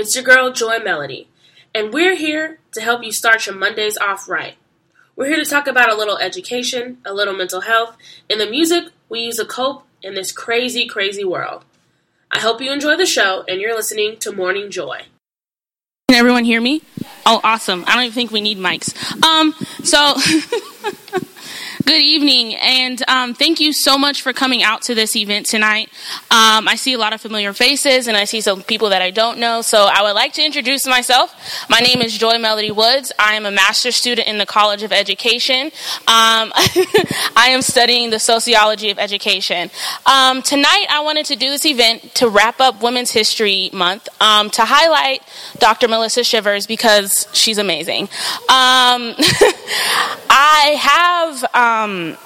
It's your girl Joy Melody, and we're here to help you start your Mondays off right. We're here to talk about a little education, a little mental health, and the music we use to cope in this crazy, crazy world. I hope you enjoy the show and you're listening to Morning Joy. Can everyone hear me? Oh, awesome. I don't even think we need mics. Um, so Good evening, and um, thank you so much for coming out to this event tonight. Um, I see a lot of familiar faces, and I see some people that I don't know. So I would like to introduce myself. My name is Joy Melody Woods. I am a master's student in the College of Education. Um, I am studying the sociology of education. Um, tonight, I wanted to do this event to wrap up Women's History Month um, to highlight Dr. Melissa Shivers because she's amazing. Um, I have um,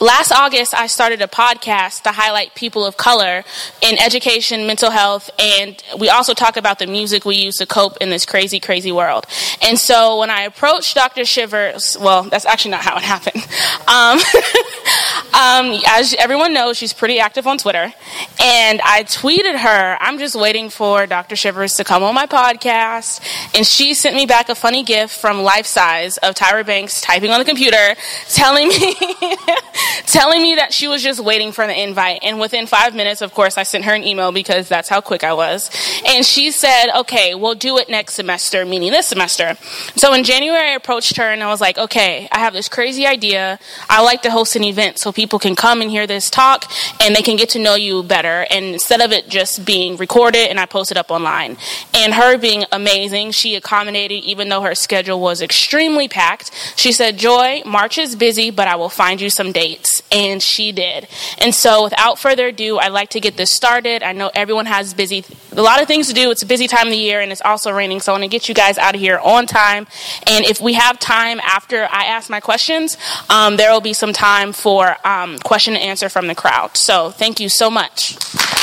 last August, I started a podcast to highlight people of color in education, mental health, and we also talk about the music we use to cope in this crazy, crazy world. And so when I approached Dr. Shivers, well, that's actually not how it happened. Um, um, as everyone knows, she's pretty active on Twitter. And I tweeted her, I'm just waiting for Dr. Shivers to come on my podcast. And she sent me back a funny gift from Life Size of Tyra Banks typing on the computer, telling me telling me that she was just waiting for the invite. And within five minutes, of course, I sent her an email because that's how quick I was. And she said, okay, we'll do it next semester, meaning this semester. So in January, I approached her and I was like, okay, I have this crazy idea. I like to host an event so people can come and hear this talk and they can get to know you better. And instead of it just being recorded and I posted up online. And her being amazing, she accommodated even though her schedule was extremely packed. She said, Joy, March is busy, but I will find you some dates dates, and she did. And so, without further ado, I'd like to get this started. I know everyone has busy, a lot of things to do. It's a busy time of the year, and it's also raining, so I want to get you guys out of here on time. And if we have time after I ask my questions, um, there will be some time for um, question and answer from the crowd. So, thank you so much.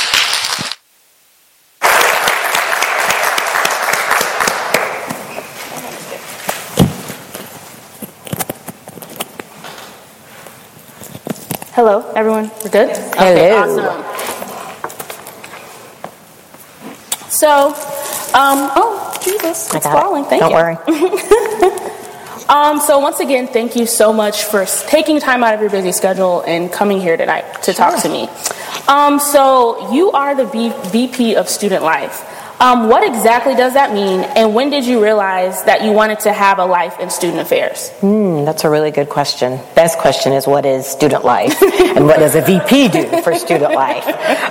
Hello, everyone. We're good? Hello. Okay, awesome. So, um, oh, Jesus, I falling. it. Thank Don't you. worry. Um, so once again, thank you so much for taking time out of your busy schedule and coming here tonight to talk to me. Um, so you are the B- VP of Student Life. Um, what exactly does that mean, and when did you realize that you wanted to have a life in student affairs? Hmm, that's a really good question. Best question is what is student life, and what does a VP do for student life?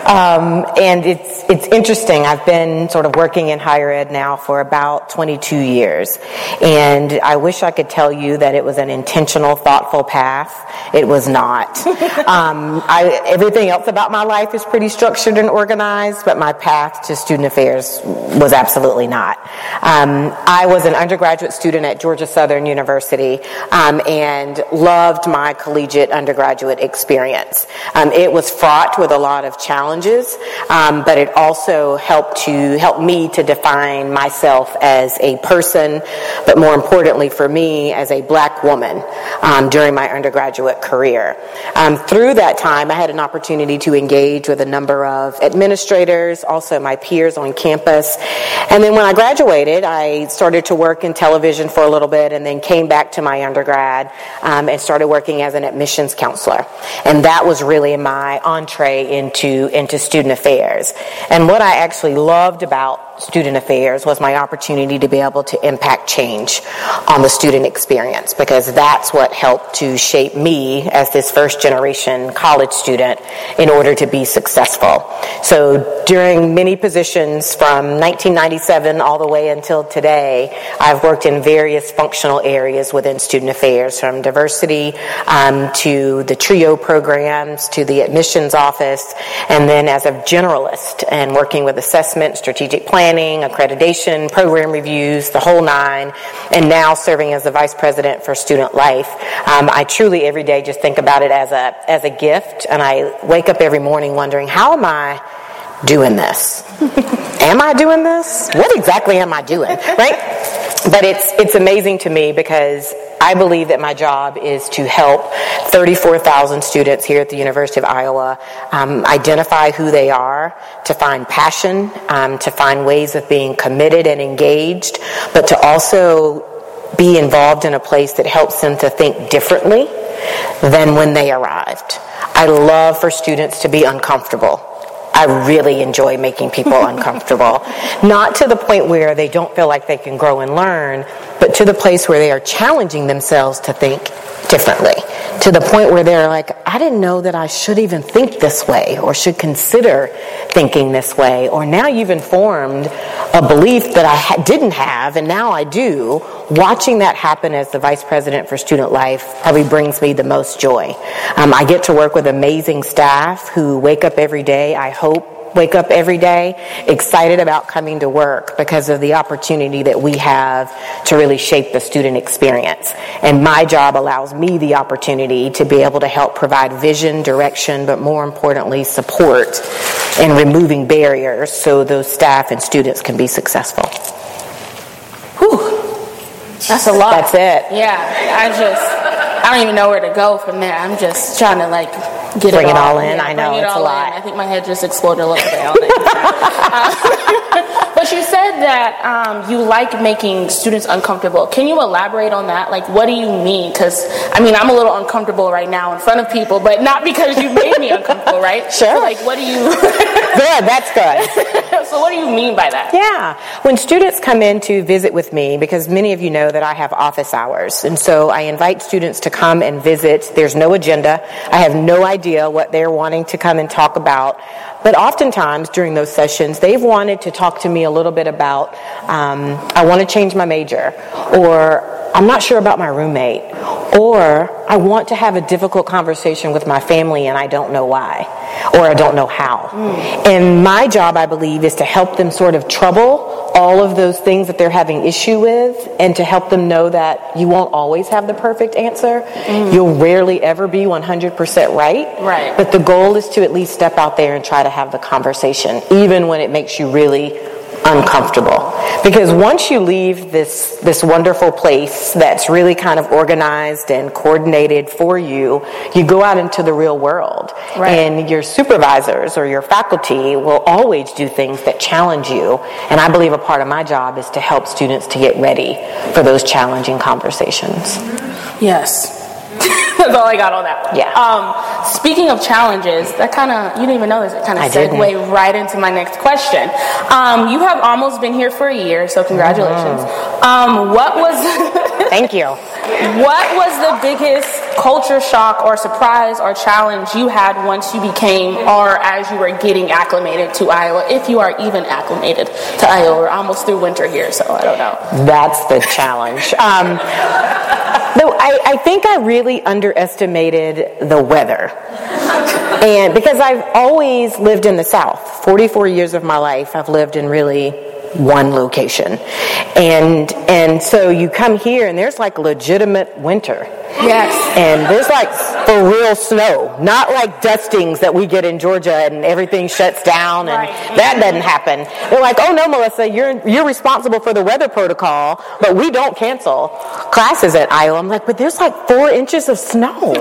Um, and it's it's interesting. I've been sort of working in higher ed now for about 22 years, and I wish I could tell you that it was an intentional, thoughtful path. It was not. um, I, everything else about my life is pretty structured and organized, but my path to student affairs was absolutely not. Um, I was an undergraduate student at Georgia Southern University um, and loved my collegiate undergraduate experience. Um, it was fraught with a lot of challenges, um, but it also helped to help me to define myself as a person, but more importantly for me as a black woman um, during my undergraduate career. Um, through that time, I had an opportunity to engage with a number of administrators, also my peers on campus. And then when I graduated, I started to work in television for a little bit and then came back to my undergrad um, and started working as an admissions counselor. And that was really my entree into, into student affairs. And what I actually loved about student affairs was my opportunity to be able to impact change on the student experience because that's what helped to shape me as this first generation college student in order to be successful. So during many positions from 1997 all the way until today, I've worked in various functional areas within student affairs from diversity um, to the TRIO programs to the admissions office and then as a generalist and working with assessment, strategic planning, accreditation, program reviews, the whole nine, and now serving as the vice president for student life. Um, I truly every day just think about it as a as a gift, and I wake up every morning wondering how am I doing this? am I doing this? What exactly am I doing? Right? But it's it's amazing to me because I believe that my job is to help 34,000 students here at the University of Iowa um, identify who they are, to find passion, um, to find ways of being committed and engaged, but to also be involved in a place that helps them to think differently than when they arrived. I love for students to be uncomfortable. I really enjoy making people uncomfortable. Not to the point where they don't feel like they can grow and learn, but to the place where they are challenging themselves to think differently. To the point where they're like, I didn't know that I should even think this way or should consider thinking this way. Or now you've informed a belief that I ha- didn't have and now I do. Watching that happen as the vice president for student life probably brings me the most joy. Um, I get to work with amazing staff who wake up every day, I hope, wake up every day excited about coming to work because of the opportunity that we have to really shape the student experience. And my job allows me the opportunity to be able to help provide vision, direction, but more importantly, support in removing barriers so those staff and students can be successful. Whew. That's a lot. That's it. Yeah, I just, I don't even know where to go from there. I'm just trying to like get Bring it it all, all in. Yeah, I know, it's a lot. in. I think my head just exploded a little bit on it. but you said that um, you like making students uncomfortable. Can you elaborate on that? Like, what do you mean? Because I mean, I'm a little uncomfortable right now in front of people, but not because you made me uncomfortable, right? Sure. So, like, what do you? Good, that's good. so, what do you mean by that? Yeah. When students come in to visit with me, because many of you know that I have office hours, and so I invite students to come and visit. There's no agenda. I have no idea what they're wanting to come and talk about. But oftentimes during those sessions, they've wanted to talk to me a little bit about, um, I want to change my major, or I'm not sure about my roommate, or I want to have a difficult conversation with my family and I don't know why, or I don't know how. And my job, I believe, is to help them sort of trouble all of those things that they're having issue with and to help them know that you won't always have the perfect answer. Mm-hmm. You'll rarely ever be 100% right. Right. But the goal is to at least step out there and try to have the conversation, even when it makes you really uncomfortable. Because once you leave this, this wonderful place that's really kind of organized and coordinated for you, you go out into the real world. Right. And your supervisors or your faculty will always do things that challenge you. And I believe a part of my job is to help students to get ready for those challenging conversations. Yes. That's all I got on that. Yeah. Um, speaking of challenges, that kind of, you didn't even know this, it kind of didn't. segue right into my next question. Um, you have almost been here for a year, so congratulations. Mm-hmm. Um, what was, Thank you. what was the biggest culture shock or surprise or challenge you had once you became or as you were getting acclimated to Iowa, if you are even acclimated to Iowa? We're almost through winter here, so I don't know. That's the challenge. No, I, I think I really underestimated the weather. And because I've always lived in the South, 44 years of my life, I've lived in really one location. And, and so you come here and there's like legitimate winter. Yes. And there's like for real snow, not like dustings that we get in Georgia and everything shuts down and Right. that doesn't happen. They're like, oh no, Melissa, you're you're responsible for the weather protocol, but we don't cancel classes at Iowa. I'm like, but there's like four inches of snow.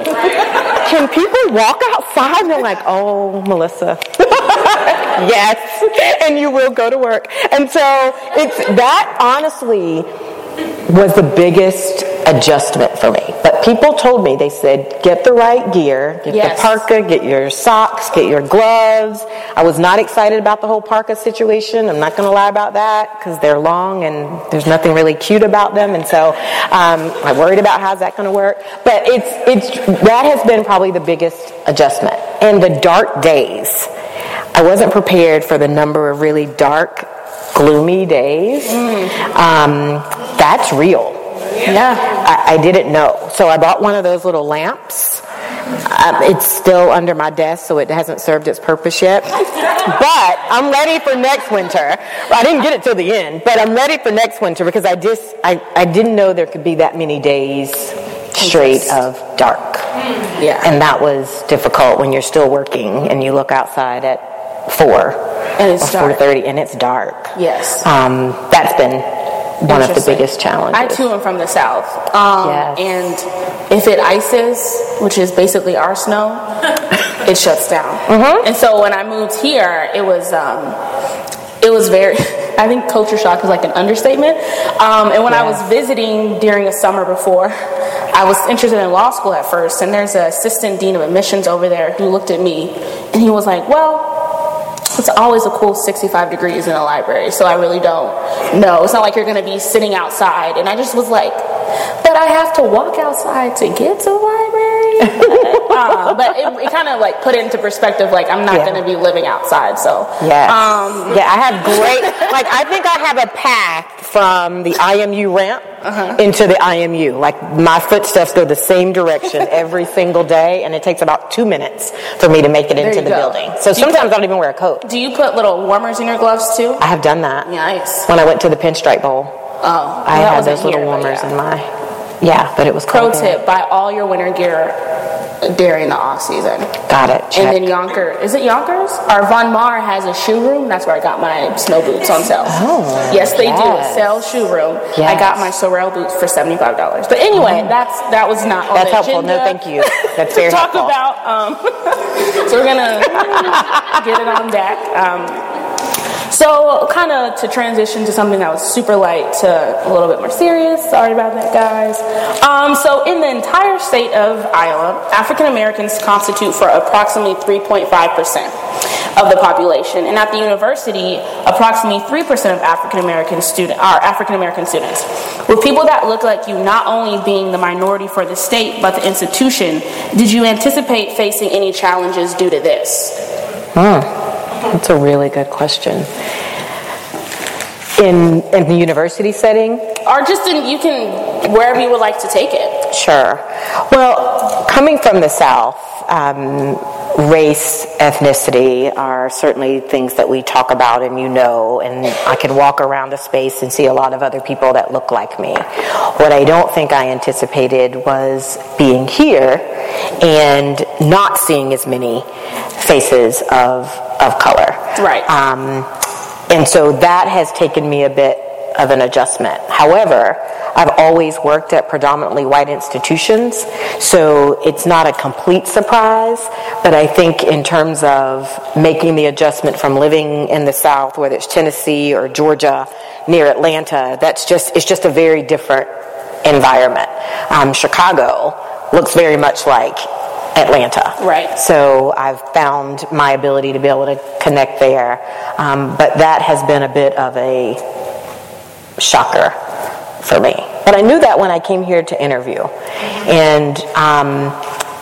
Can people walk outside? And they're like, oh, Melissa. yes, and you will go to work. And so it's that honestly was the biggest adjustment for me. But people told me, they said, get the right gear, get Yes. the parka, get your socks, get your gloves. I was not excited about the whole parka situation. I'm not going to lie about that because they're long and there's nothing really cute about them. And so um, I worried about how's that going to work. But it's, it's, that has been probably the biggest adjustment. And the dark days. I wasn't prepared for the number of really dark, gloomy days. Um, that's real. Yeah. I, I didn't know. So I bought one of those little lamps. Um, it's still under my desk, so it hasn't served its purpose yet. But I'm ready for next winter. I didn't get it till the end, but I'm ready for next winter because I just I, I didn't know there could be that many days straight of dark. Yeah. And that was difficult when you're still working and you look outside at four And it's or dark. 4:30 and it's dark. Yes. Um, that's been one of the biggest challenges. I too am from the south, um, Yes. and if it ices, which is basically our snow, it shuts down. Mm-hmm. And so when I moved here, it was um, it was very. I think culture shock is like an understatement. Um, and when I was visiting during a summer before, I was interested in law school at first, and there's an assistant dean of admissions over there who looked at me, and he was like, "Well." It's always a cool 65 degrees in a library, so I really don't know. It's not like you're going to be sitting outside. And I just was like, but I have to walk outside to get to the library. uh, but it, it kind of like put it into perspective. Like I'm not Yeah. going to be living outside, so Yes. Um, yeah, I have great, like, I think I have a path from the IMU ramp Uh-huh. into the IMU. Like, my footsteps go the same direction every single day, and it takes about two minutes for me to make it into the go. building. So Do sometimes put- I don't even wear a coat. do you put little warmers in your gloves too? I have done that. Nice. When I went to the Pinstripe Bowl, Oh, I had those little here, warmers yeah. in my. Yeah, but it was Pro cold there. tip: buy all your winter gear during the off season. Got it. Check. And then Younkers, is it Younkers? Our Von Maur has a shoe room. That's where I got my snow boots on sale. Oh, yes, they do. yes. A sell shoe room. I got my Sorel boots for seventy five dollars. But anyway, that's that was not That's helpful. No, thank you. That's very talk helpful. about. Um, so we're gonna get it on deck. Um, so, kind of to transition to something that was super light to a little bit more serious. Sorry about that, guys. Um, so, in the entire state of Iowa, African Americans constitute for approximately 3.5% of the population, and at the university, approximately 3% of African American student are African American students. With people that look like you not only being the minority for the state but the institution, did you anticipate facing any challenges due to this? That's a really good question. In in the university setting, or just in you can wherever you would like to take it Sure. Well, coming from the South, um, race, ethnicity are certainly things that we talk about and you know, and I can walk around a space and see a lot of other people that look like me. What I don't think I anticipated was being here and not seeing as many faces of, of color. Right. Um, and so that has taken me a bit of an adjustment. However, I've always worked at predominantly white institutions, so it's not a complete surprise, but I think in terms of making the adjustment from living in the South, whether it's Tennessee or Georgia, near Atlanta, that's just, it's just a very different environment. Um, Chicago looks very much like Atlanta. Right. So I've found my ability to be able to connect there. Um, but that has been a bit of a shocker for me. But I knew that when I came here to interview. And um,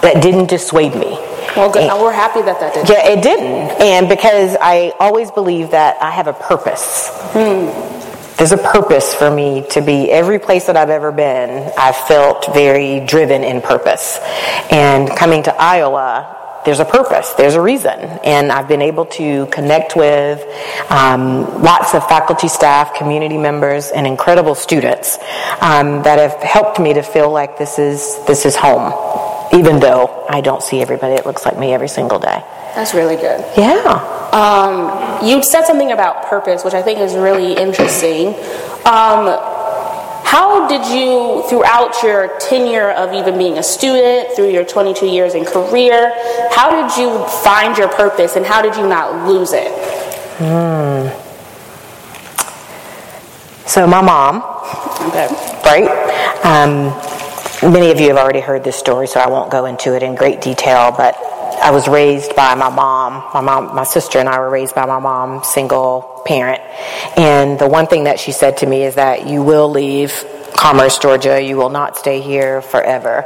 that didn't dissuade me. well good And- we're happy that that didn't. yeah, it didn't. And because I always believe that I have a purpose. There's a purpose for me to be every place that I've ever been. I've felt very driven in purpose. And coming to Iowa, there's a purpose, there's a reason. And I've been able to connect with um, lots of faculty, staff, community members, and incredible students um, that have helped me to feel like this is, this is home, even though I don't see everybody that looks like me every single day. that's really good Yeah. um, you said something about purpose which i think is really interesting um, how did you throughout your tenure of even being a student through your 22 years in career how did you find your purpose and how did you not lose it So my mom, okay right? Um, many of you have already heard this story, so I won't go into it in great detail. But I was raised by my mom. My mom, my sister, and I were raised by my mom, single parent. And the one thing that she said to me is that you will leave Commerce, Georgia. You will not stay here forever.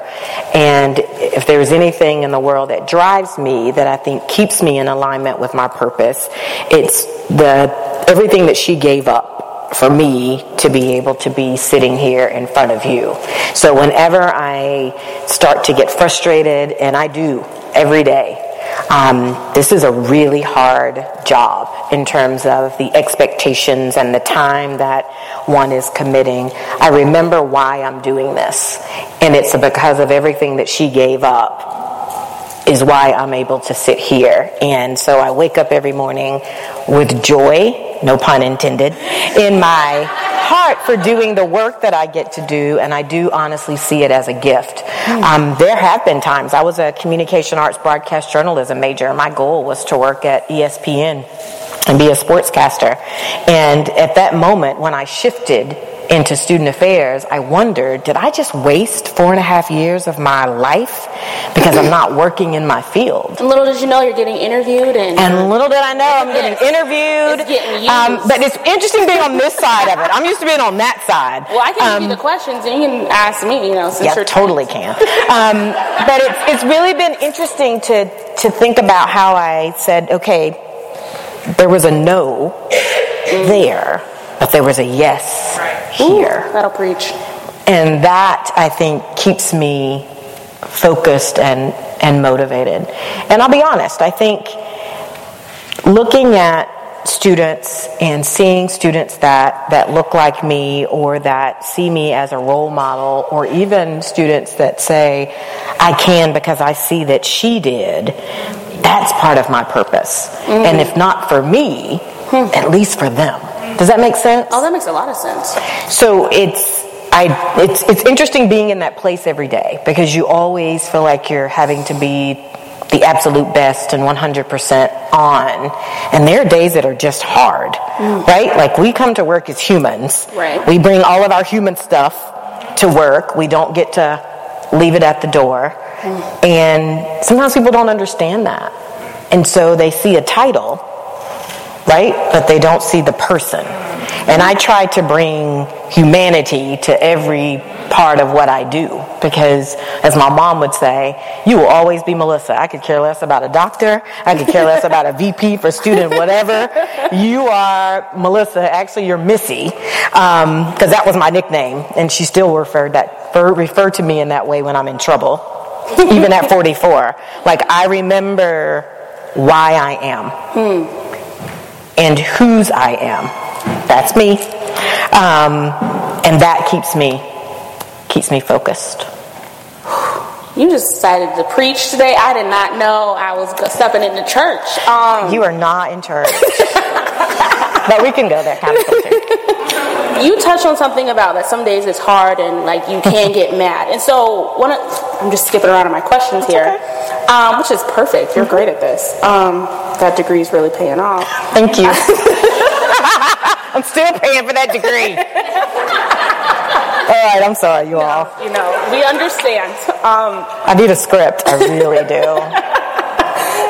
And if there's anything in the world that drives me, that I think keeps me in alignment with my purpose, it's the everything that she gave up for me to be able to be sitting here in front of you. So whenever I start to get frustrated, and I do every day, um, this is a really hard job in terms of the expectations and the time that one is committing. I remember why I'm doing this, and it's because of everything that she gave up is why I'm able to sit here. And so I wake up every morning with joy, no pun intended, in my heart for doing the work that I get to do, and I do honestly see it as a gift. Um, there have been times I was a communication arts broadcast journalism major, and my goal was to work at ESPN and be a sportscaster. And at that moment, when I shifted into student affairs, I wondered, did I just waste four and a half years of my life because I'm not working in my field? And little did you know you're getting interviewed, and, And little did I know I'm getting interviewed. It's getting used. Um, but it's interesting being on this side of it. I'm used to being on that side. well, I can Um, give you the questions, and you can ask me. You know, since yeah, you're totally can. Um, but it's, it's really been interesting to, to think about how I said, okay, there was a no there, but there was a yes here. That'll preach. And that, I think, keeps me focused and, and motivated. And I'll be honest, I think looking at students and seeing students that, that look like me or that see me as a role model or even students that say, I can because I see that she did, that's part of my purpose. Mm-hmm. And if not for me, Hmm. at least for them. Does that make sense? Oh, that makes a lot of sense. So it's I it's it's interesting being in that place every day because you always feel like you're having to be the absolute best and 100% on. And there are days that are just hard, hmm. right? Like we come to work as humans. Right. We bring all of our human stuff to work. We don't get to leave it at the door. Hmm. And sometimes people don't understand that. And so they see a title right? But they don't see the person. And I try to bring humanity to every part of what I do because, as my mom would say, you will always be Melissa. I could care less about a doctor, I could care less about a VP for student whatever. You are Melissa. Actually, you're Missy um, because that was my nickname, and she still referred that refer to me in that way when I'm in trouble, even at 44. Like I remember why I am hmm. And whose I am. That's me, um, and that keeps me keeps me focused. You just decided to preach today. I did not know I was stepping into church. Um, You are not in church, but we can go there. Kind of you touched on something about that some days it's hard and like you can get mad. And so one of, I'm just skipping around on my questions here, um, which is perfect. You're great at this. Um, that degree is really paying off. Thank you. I'm still paying for that degree. All right, I'm sorry, you all. You know, we understand. Um, I need a script. I really do.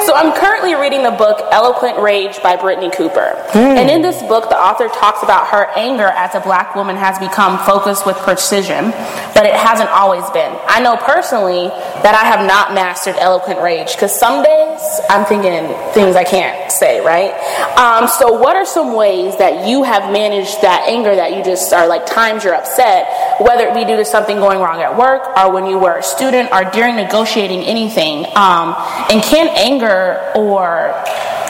So I'm currently reading the book Eloquent Rage by Brittney Cooper. And in this book, the author talks about her anger as a black woman has become focused with precision, but it hasn't always been. I know personally that I have not mastered eloquent rage because some days I'm thinking things I can't say, right? Um, so, what are some ways that you have managed that anger that you just are like times you're upset, whether it be due to something going wrong at work or when you were a student or during negotiating anything? Um, and can anger or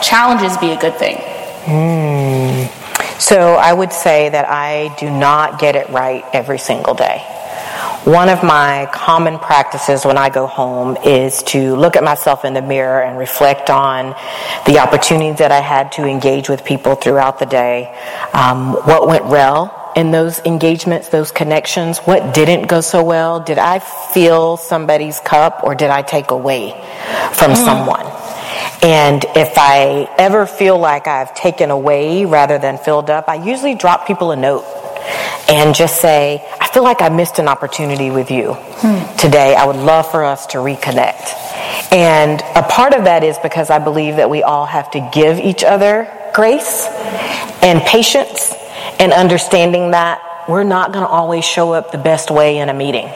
challenges be a good thing? So I would say that I do not get it right every single day. One of my common practices when I go home is to look at myself in the mirror and reflect on the opportunities that I had to engage with people throughout the day, um, what went well in those engagements, those connections, what didn't go so well. Did I fill somebody's cup or did I take away from someone? And if I ever feel like I've taken away rather than filled up, I usually drop people a note and just say, I feel like I missed an opportunity with you today. I would love for us to reconnect. And a part of that is because I believe that we all have to give each other grace and patience and understanding that we're not going to always show up the best way in a meeting.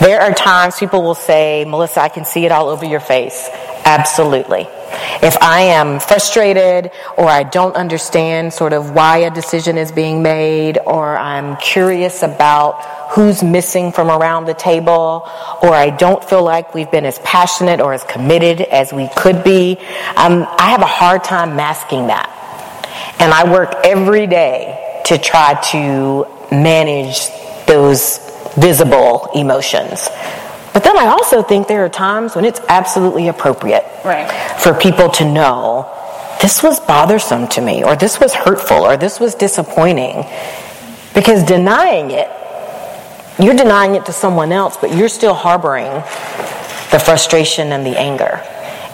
There are times people will say, Melissa, I can see it all over your face. Absolutely. If I am frustrated or I don't understand sort of why a decision is being made or I'm curious about who's missing from around the table or I don't feel like we've been as passionate or as committed as we could be, um, I have a hard time masking that. And I work every day to try to manage those visible emotions. But then I also think there are times when it's absolutely appropriate Right. for people to know this was bothersome to me, or this was hurtful, or this was disappointing. Because denying it, you're denying it to someone else, but you're still harboring the frustration and the anger.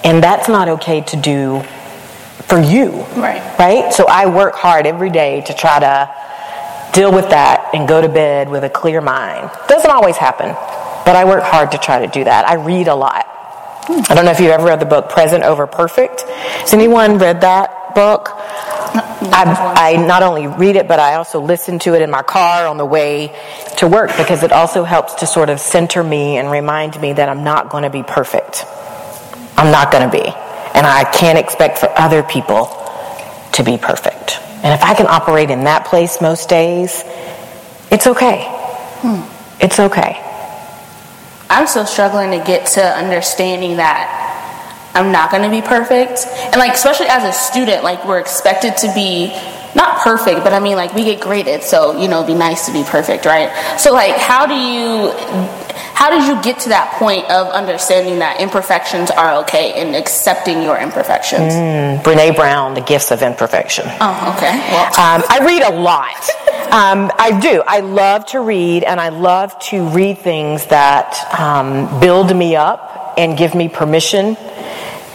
And that's not okay to do for you. Right. Right? So I work hard every day to try to deal with that and go to bed with a clear mind. Doesn't always happen, but I work hard to try to do that. I read a lot. I don't know if you've ever read the book Present Over Perfect. Has anyone read that book? I, I not only read it, but I also listen to it in my car on the way to work because it also helps to sort of center me and remind me that I'm not going to be perfect. I'm not going to be. And I can't expect for other people to be perfect. And if I can operate in that place most days, it's okay. It's okay. I'm still struggling to get to understanding that I'm not going to be perfect. And like especially as a student, like we're expected to be not perfect, but I mean like we get graded, so you know, it'd be nice to be perfect, right? So like how do you how did you get to that point of understanding that imperfections are okay and accepting your imperfections? Brene Brown, The Gifts of Imperfection. Oh, okay. Well, Um, I read a lot. Um, I do. I love to read, and I love to read things that um, build me up and give me permission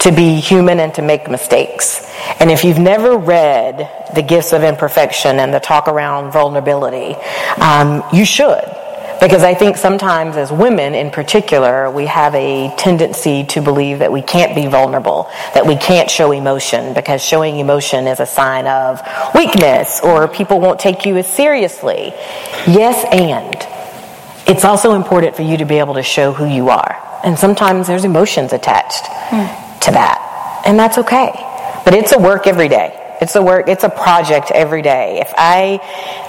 to be human and to make mistakes. And if you've never read The Gifts of Imperfection and the talk around vulnerability, um, you should. Because I think sometimes as women in particular, we have a tendency to believe that we can't be vulnerable, that we can't show emotion because showing emotion is a sign of weakness or people won't take you as seriously. Yes, and it's also important for you to be able to show who you are. And sometimes there's emotions attached hmm. to that. And that's okay. But it's a work every day. It's a work, it's a project every day. If I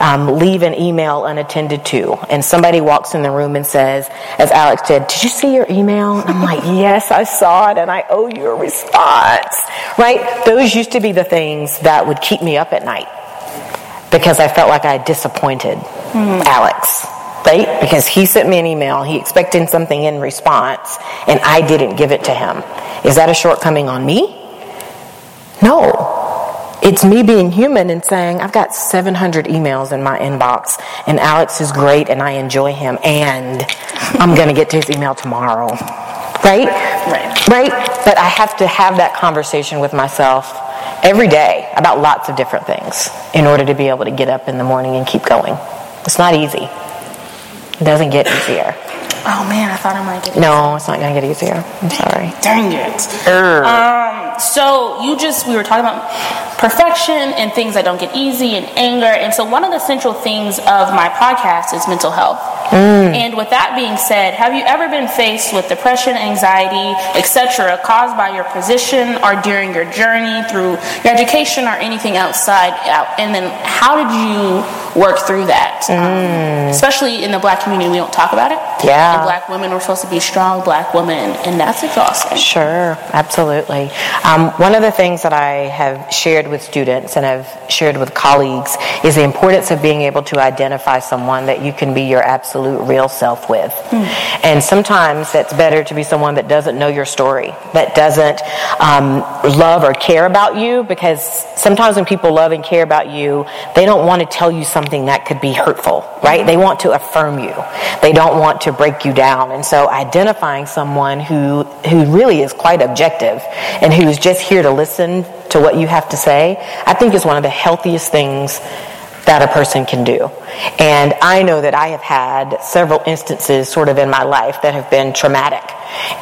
um, leave an email unattended to and somebody walks in the room and says, as Alex did, did you see your email? And I'm like, yes, I saw it and I owe you a response. Right? Those used to be the things that would keep me up at night because I felt like I disappointed Alex. Right? Because he sent me an email, he expected something in response, and I didn't give it to him. Is that a shortcoming on me? No. It's me being human and saying, I've got 700 emails in my inbox, and Alex is great, and I enjoy him, and I'm going to get to his email tomorrow. Right? Right. Right? But I have to have that conversation with myself every day about lots of different things in order to be able to get up in the morning and keep going. It's not easy. It doesn't get easier. Oh man, I thought I might get it. No, it's not going to get easier. I'm sorry. Dang it. Um, so you just we were talking about perfection and things that don't get easy and anger, and so one of the central themes of my podcast is mental health. And with that being said, have you ever been faced with depression, anxiety, etc., caused by your position or during your journey through your education or anything outside out? And then how did you work through that? Um, especially in the black community, we don't talk about it. Yeah. And black women are supposed to be strong black women, and that's exhausting. Sure, absolutely. Um, one of the things that I have shared with students and have shared with colleagues is the importance of being able to identify someone that you can be your absolute real self with. And sometimes that's better to be someone that doesn't know your story, that doesn't um, love or care about you, because sometimes when people love and care about you, they don't want to tell you something that could be hurtful, right? They want to affirm you. They don't want to break you down. And so identifying someone who, who really is quite objective and who's just here to listen to what you have to say, I think is one of the healthiest things that a person can do. And I know that I have had several instances sort of in my life that have been traumatic.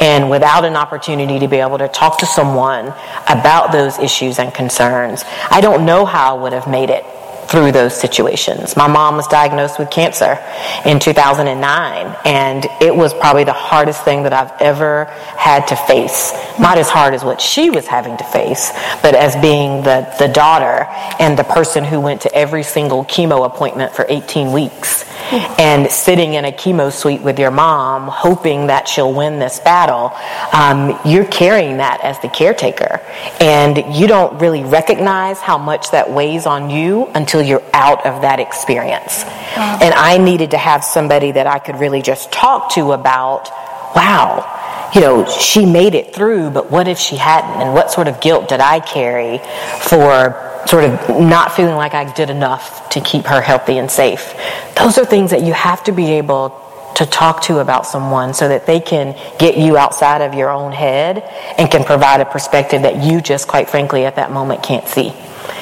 And without an opportunity to be able to talk to someone about those issues and concerns, I don't know how I would have made it through those situations. My mom was diagnosed with cancer in 2009, and it was probably the hardest thing that I've ever had to face. Not as hard as what she was having to face, but as being the, the daughter and the person who went to every single chemo appointment for 18 weeks and sitting in a chemo suite with your mom, hoping that she'll win this battle. Um, you're carrying that as the caretaker, and you don't really recognize how much that weighs on you until you're out of that experience. And I needed to have somebody that I could really just talk to about, wow, you know, she made it through, but what if she hadn't? And what sort of guilt did I carry for sort of not feeling like I did enough to keep her healthy and safe? Those are things that you have to be able to talk to about someone so that they can get you outside of your own head and can provide a perspective that you just, quite frankly, at that moment can't see.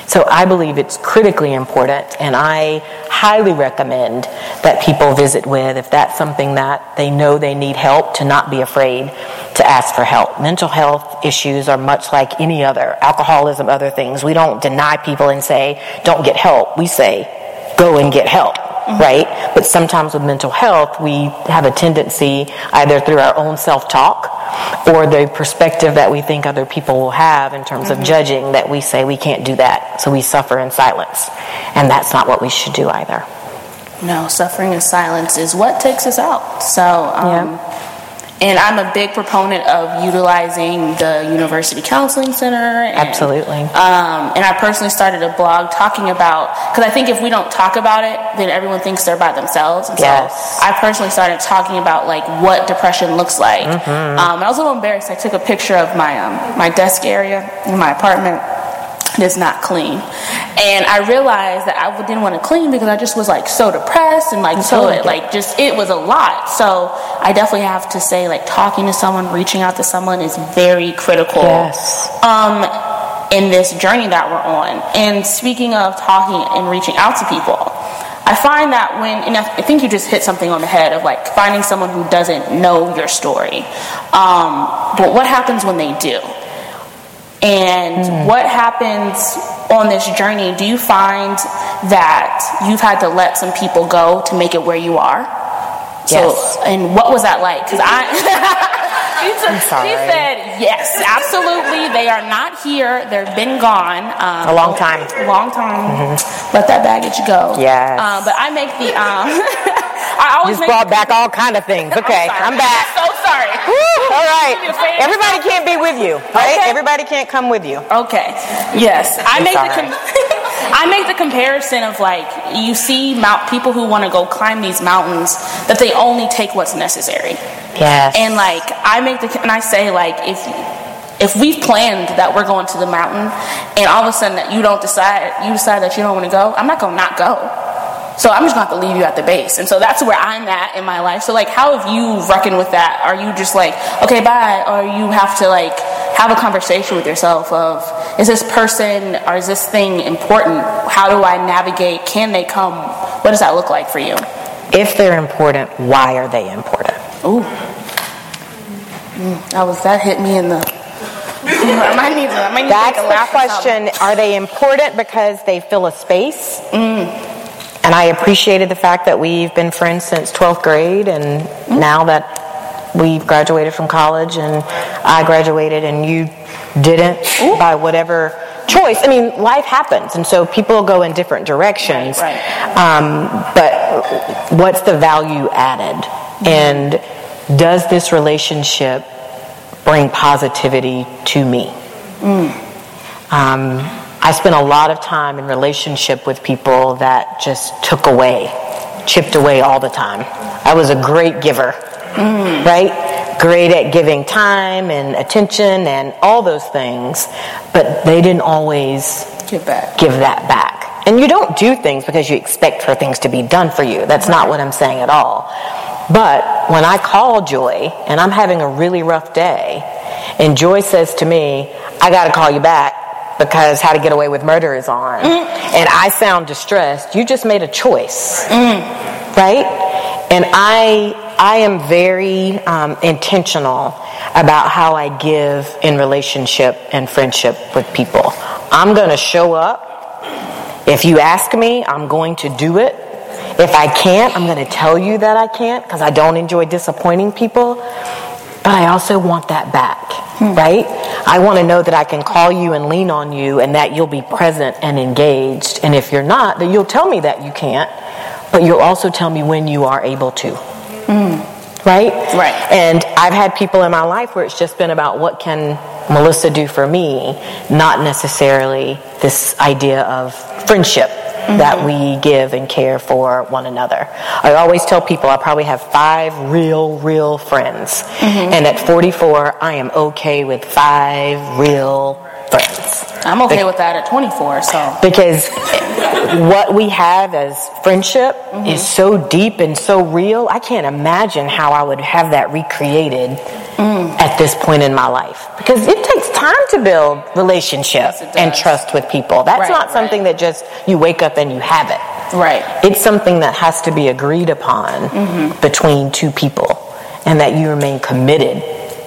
So I believe it's critically important, and I highly recommend that people visit with if that's something that they know they need help to not be afraid to ask for help. Mental health issues are much like any other alcoholism, other things. We don't deny people and say, don't get help. We say, go and get help right? But sometimes with mental health, we have a tendency, either through our own self talk or the perspective that we think other people will have in terms mm-hmm. of judging, that we say we can't do that. So we suffer in silence. And that's not what we should do either. No, suffering in silence is what takes us out. So, um, yeah and I'm a big proponent of utilizing the University Counseling Center. And, Absolutely. Um, and I personally started a blog talking about, because I think if we don't talk about it, then everyone thinks they're by themselves. And yes. so I personally started talking about like what depression looks like. Mm-hmm. Um, I was a little embarrassed. I took a picture of my, um, my desk area in my apartment is not clean. And I realized that I didn't want to clean because I just was like so depressed and like so it, like just it was a lot. So I definitely have to say like talking to someone, reaching out to someone is very critical. Yes. Um in this journey that we're on. And speaking of talking and reaching out to people, I find that when, and I think you just hit something on the head of like finding someone who doesn't know your story. Um, but what happens when they do? And mm. what happens on this journey? Do you find that you've had to let some people go to make it where you are? Yes. So, and what was that like? Because I. I'm sorry. She said, yes, absolutely. They are not here. They've been gone. Um, a long time. A long time. Mm-hmm. Let that baggage go. Yes. Um, but I make the. Um, I always you brought back all kind of things. Okay, I'm, I'm back. I'm so sorry. Woo, all right. Everybody can't be with you, right? Okay. Everybody can't come with you. Okay. Yes, I make the. Com- I make the comparison of like you see mount people who want to go climb these mountains that they only take what's necessary. Yes. And like I make the and I say like if if we've planned that we're going to the mountain and all of a sudden that you don't decide you decide that you don't want to go, I'm not gonna not go. So I'm just gonna have to leave you at the base. And so that's where I'm at in my life. So like how have you reckoned with that? Are you just like, okay, bye, or you have to like have a conversation with yourself of is this person or is this thing important? How do I navigate? Can they come? What does that look like for you? If they're important, why are they important? Ooh. Mm, that was that hit me in the I might need to, I might need That's the question. Are they important because they fill a space? Mm and I appreciated the fact that we've been friends since 12th grade, and mm-hmm. now that we've graduated from college, and I graduated and you didn't Ooh. by whatever choice. I mean, life happens, and so people go in different directions. Right, right. Um, but what's the value added? Mm-hmm. And does this relationship bring positivity to me? Mm. Um, I spent a lot of time in relationship with people that just took away, chipped away all the time. I was a great giver, mm. right? Great at giving time and attention and all those things, but they didn't always give back. Give that back. And you don't do things because you expect for things to be done for you. That's not what I'm saying at all. But when I call Joy and I'm having a really rough day, and Joy says to me, I got to call you back because How to Get Away with Murder is on, mm. and I sound distressed, you just made a choice, mm. right? And I I am very um, intentional about how I give in relationship and friendship with people. I'm going to show up. If you ask me, I'm going to do it. If I can't, I'm going to tell you that I can't because I don't enjoy disappointing people. But I also want that back, hmm. right? I want to know that I can call you and lean on you and that you'll be present and engaged. And if you're not, that you'll tell me that you can't, but you'll also tell me when you are able to. Hmm. Right? Right. And I've had people in my life where it's just been about what can Melissa do for me, not necessarily this idea of friendship mm-hmm. that we give and care for one another. I always tell people I probably have five real, real friends. Mm-hmm. And at 44, I am okay with five real friends. I'm okay with that at 24, so. Because what we have as friendship mm-hmm. is so deep and so real. I can't imagine how I would have that recreated mm. at this point in my life. Because it takes time to build relationship yes, and trust with people. That's right, not something right. that just you wake up and you have it. Right. It's something that has to be agreed upon mm-hmm. between two people and that you remain committed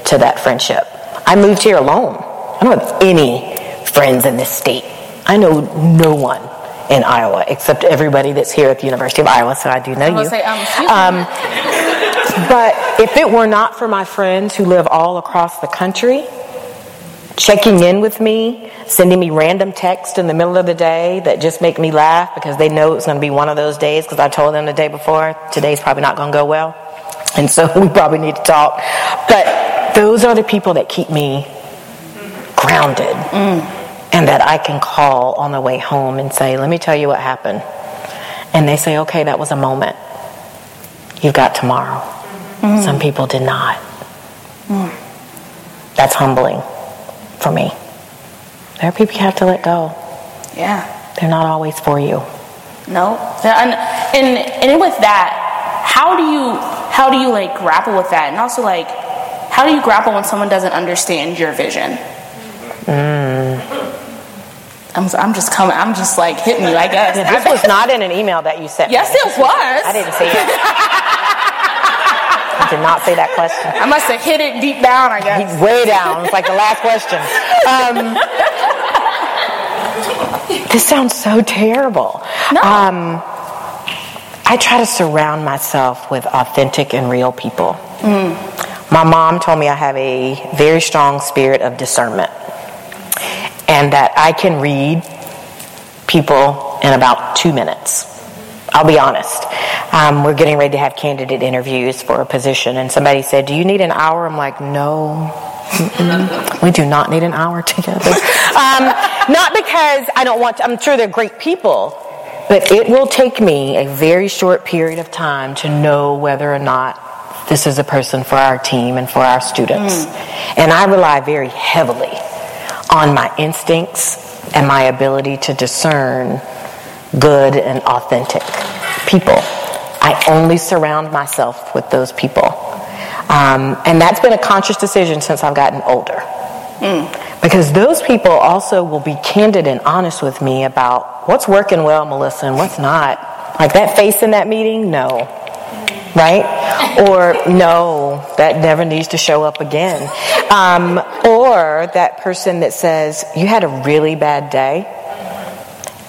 to that friendship. I moved here alone. I don't have any friends in this state. I know no one in Iowa, except everybody that's here at the University of Iowa, so I do know I you. Say, um, um, but if it were not for my friends who live all across the country, checking in with me, sending me random texts in the middle of the day that just make me laugh because they know it's going to be one of those days because I told them the day before, today's probably not going to go well. And so we probably need to talk. But those are the people that keep me grounded. Mm and that I can call on the way home and say, Let me tell you what happened. And they say, Okay, that was a moment. You've got tomorrow. Mm-hmm. Some people did not. Mm. That's humbling for me. There are people you have to let go. Yeah. They're not always for you. No. And, and, and with that, how do you how do you like grapple with that? And also like how do you grapple when someone doesn't understand your vision? Mm. I'm, I'm just coming. I'm just like hitting you. I guess this was not in an email that you sent. Yes, me. it was. I didn't see it. I did not say that question. I must have hit it deep down. I guess way down. It's like the last question. Um, this sounds so terrible. No. Um, I try to surround myself with authentic and real people. Mm. My mom told me I have a very strong spirit of discernment and that I can read people in about two minutes. I'll be honest. Um, we're getting ready to have candidate interviews for a position, and somebody said, Do you need an hour? I'm like, No. Mm-mm. We do not need an hour together. Um, not because I don't want to, I'm sure they're great people, but it will take me a very short period of time to know whether or not this is a person for our team and for our students. Mm. And I rely very heavily on my instincts and my ability to discern good and authentic people. I only surround myself with those people. Um, and that's been a conscious decision since I've gotten older. Mm. Because those people also will be candid and honest with me about what's working well, Melissa, and what's not. Like that face in that meeting, no right? Or no, that never needs to show up again. Um, or that person that says, you had a really bad day,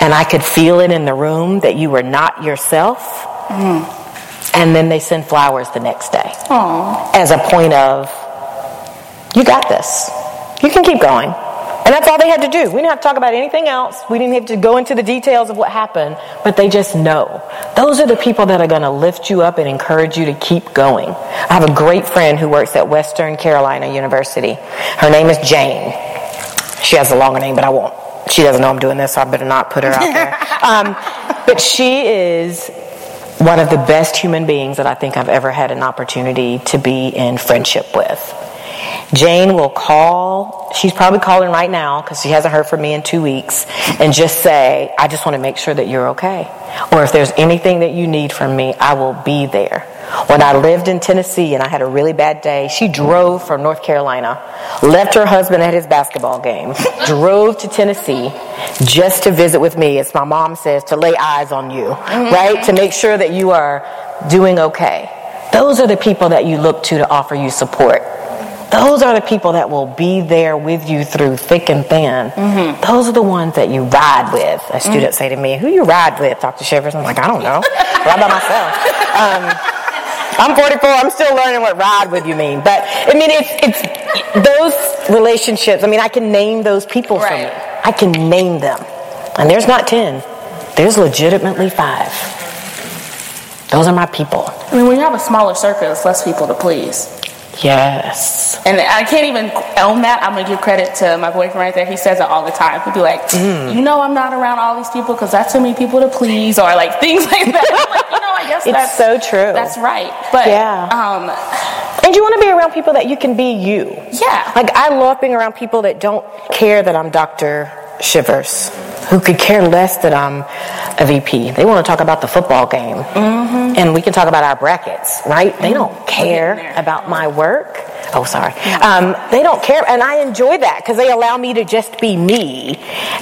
and I could feel it in the room that you were not yourself. Mm. And then they send flowers the next day Aww. as a point of, you got this. You can keep going. And that's all they had to do. We didn't have to talk about anything else. We didn't have to go into the details of what happened, but they just know. Those are the people that are going to lift you up and encourage you to keep going. I have a great friend who works at Western Carolina University. Her name is Jane. She has a longer name, but I won't. She doesn't know I'm doing this, so I better not put her out there. Um, but she is one of the best human beings that I think I've ever had an opportunity to be in friendship with. Jane will call, she's probably calling right now because she hasn't heard from me in two weeks, and just say, I just want to make sure that you're okay. Or if there's anything that you need from me, I will be there. When I lived in Tennessee and I had a really bad day, she drove from North Carolina, left her husband at his basketball game, drove to Tennessee just to visit with me, as my mom says, to lay eyes on you, mm-hmm. right? To make sure that you are doing okay. Those are the people that you look to to offer you support. Those are the people that will be there with you through thick and thin. Mm-hmm. Those are the ones that you ride with. A student mm-hmm. say to me, "Who you ride with, Dr. Shivers?" I'm like, "I don't know. ride by myself." Um, I'm 44. I'm still learning what ride with you mean. But I mean, it's it's those relationships. I mean, I can name those people right. for. I can name them, and there's not ten. There's legitimately five. Those are my people. I mean, when you have a smaller circle, it's less people to please. Yes. And I can't even own that. I'm gonna give credit to my boyfriend right there. He says it all the time. He'll be like, mm. "You know, I'm not around all these people because that's too many people to please," or like things like that. like, you know, I guess it's that's so true. That's right. But yeah. Um, and you want to be around people that you can be you. Yeah. Like I love being around people that don't care that I'm Dr. Shivers, who could care less that I'm a VP. They want to talk about the football game. Mm-hmm. And we can talk about our brackets, right? Mm-hmm. They don't care about my work. Oh, sorry. Um, they don't care. And I enjoy that because they allow me to just be me.